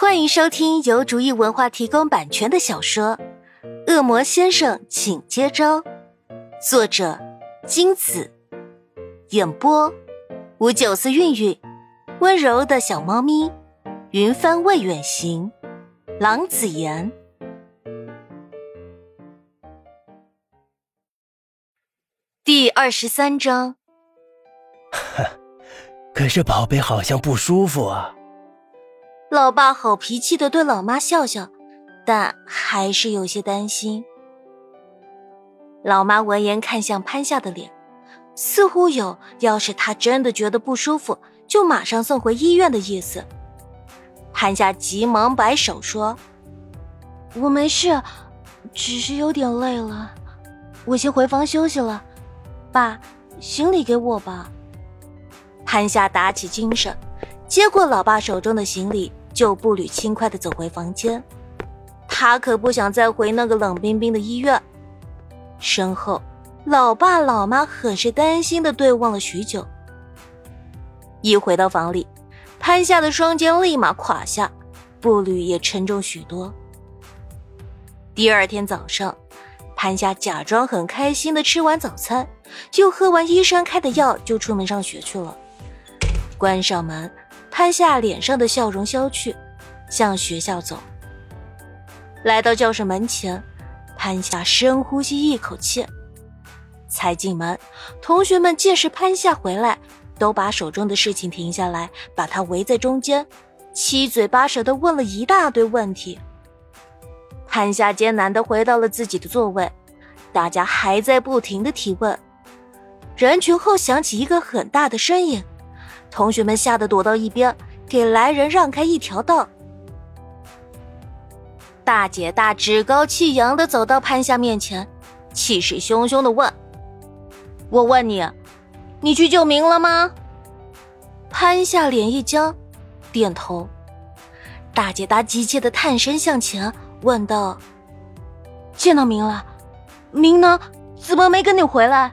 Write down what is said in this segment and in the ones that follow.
欢迎收听由竹意文化提供版权的小说《恶魔先生，请接招》，作者金子，演播五九四韵韵，温柔的小猫咪，云帆未远行，郎子言。第二十三章。可是宝贝好像不舒服啊。老爸好脾气的对老妈笑笑，但还是有些担心。老妈闻言看向潘夏的脸，似乎有要是他真的觉得不舒服，就马上送回医院的意思。潘夏急忙摆手说：“我没事，只是有点累了，我先回房休息了。爸，行李给我吧。”潘夏打起精神，接过老爸手中的行李。就步履轻快的走回房间，他可不想再回那个冷冰冰的医院。身后，老爸老妈很是担心的对望了许久。一回到房里，潘夏的双肩立马垮下，步履也沉重许多。第二天早上，潘夏假装很开心的吃完早餐，就喝完医生开的药，就出门上学去了。关上门。潘夏脸上的笑容消去，向学校走。来到教室门前，潘夏深呼吸一口气，才进门，同学们见是潘夏回来，都把手中的事情停下来，把他围在中间，七嘴八舌的问了一大堆问题。潘夏艰难的回到了自己的座位，大家还在不停的提问。人群后响起一个很大的声音。同学们吓得躲到一边，给来人让开一条道。大姐大趾高气扬的走到潘夏面前，气势汹汹的问：“我问你，你去救明了吗？”潘夏脸一僵，点头。大姐大急切的探身向前问道：“见到明了，明呢？怎么没跟你回来？”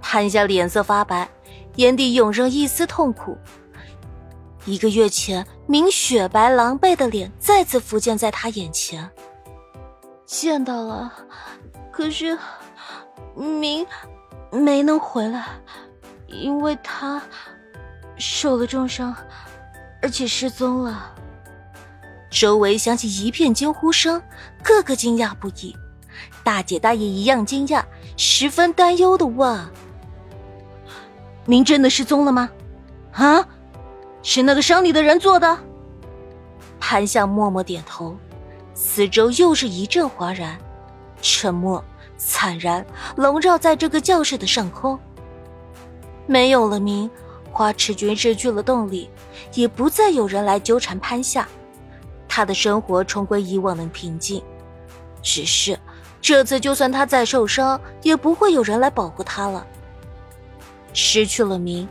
潘夏脸色发白。眼底涌上一丝痛苦。一个月前，明雪白狼狈的脸再次浮现在他眼前。见到了，可是明没能回来，因为他受了重伤，而且失踪了。周围响起一片惊呼声，个个惊讶不已。大姐大也一样惊讶，十分担忧的问。您真的失踪了吗？啊，是那个伤你的人做的。潘夏默默点头，四周又是一阵哗然，沉默、惨然笼罩在这个教室的上空。没有了明，花池君失去了动力，也不再有人来纠缠潘夏，他的生活重归以往的平静。只是这次，就算他再受伤，也不会有人来保护他了。失去了名，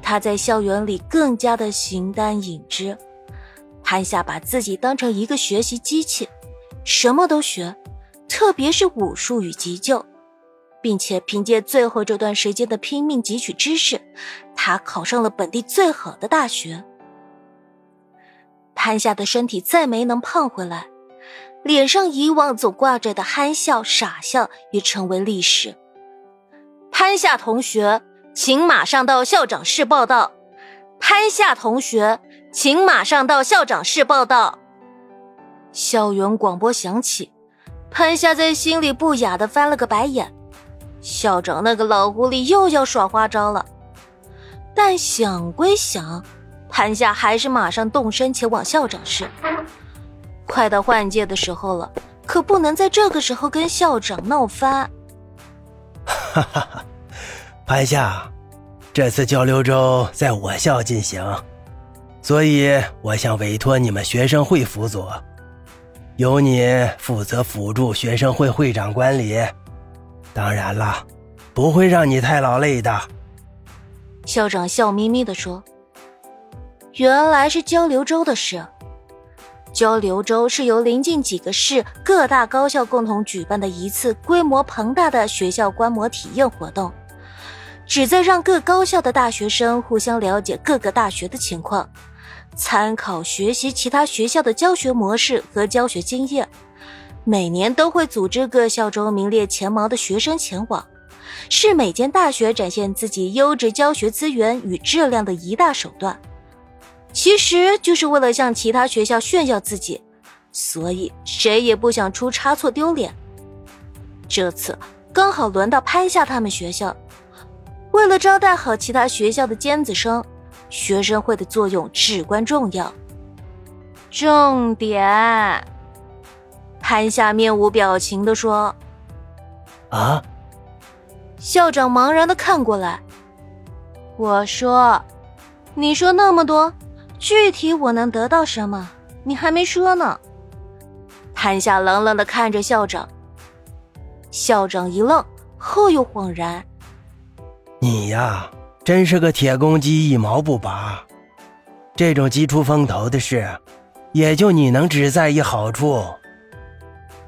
他在校园里更加的形单影只。潘夏把自己当成一个学习机器，什么都学，特别是武术与急救，并且凭借最后这段时间的拼命汲取知识，他考上了本地最好的大学。潘夏的身体再没能胖回来，脸上以往总挂着的憨笑、傻笑也成为历史。潘夏同学。请马上到校长室报道，潘夏同学，请马上到校长室报道。校园广播响起，潘夏在心里不雅的翻了个白眼，校长那个老狐狸又要耍花招了。但想归想，潘夏还是马上动身前往校长室。快到换届的时候了，可不能在这个时候跟校长闹翻。哈哈哈。潘夏，这次交流周在我校进行，所以我想委托你们学生会辅佐，由你负责辅助学生会会长管理。当然了，不会让你太劳累的。校长笑眯眯地说：“原来是交流周的事。交流周是由临近几个市各大高校共同举办的一次规模庞大的学校观摩体验活动。”旨在让各高校的大学生互相了解各个大学的情况，参考学习其他学校的教学模式和教学经验。每年都会组织各校中名列前茅的学生前往，是每间大学展现自己优质教学资源与质量的一大手段。其实就是为了向其他学校炫耀自己，所以谁也不想出差错丢脸。这次刚好轮到潘夏他们学校，为了招待好其他学校的尖子生，学生会的作用至关重要。重点，潘夏面无表情的说：“啊！”校长茫然的看过来，我说：“你说那么多，具体我能得到什么？你还没说呢。”潘夏冷冷的看着校长。校长一愣，后又恍然：“你呀，真是个铁公鸡，一毛不拔。这种急出风头的事，也就你能只在意好处。”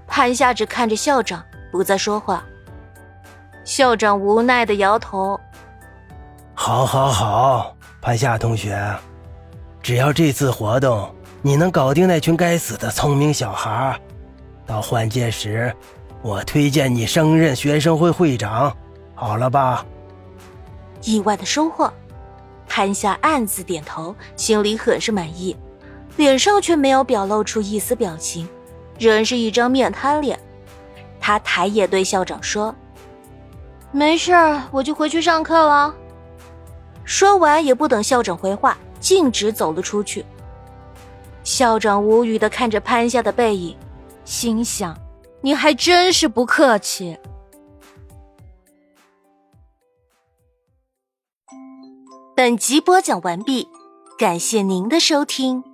潘夏只看着校长，不再说话。校长无奈的摇头：“好，好，好，潘夏同学，只要这次活动你能搞定那群该死的聪明小孩，到换届时。”我推荐你升任学生会会长，好了吧？意外的收获，潘夏暗自点头，心里很是满意，脸上却没有表露出一丝表情，仍是一张面瘫脸。他抬眼对校长说：“没事儿，我就回去上课了。”说完，也不等校长回话，径直走了出去。校长无语的看着潘夏的背影，心想。你还真是不客气。本集播讲完毕，感谢您的收听。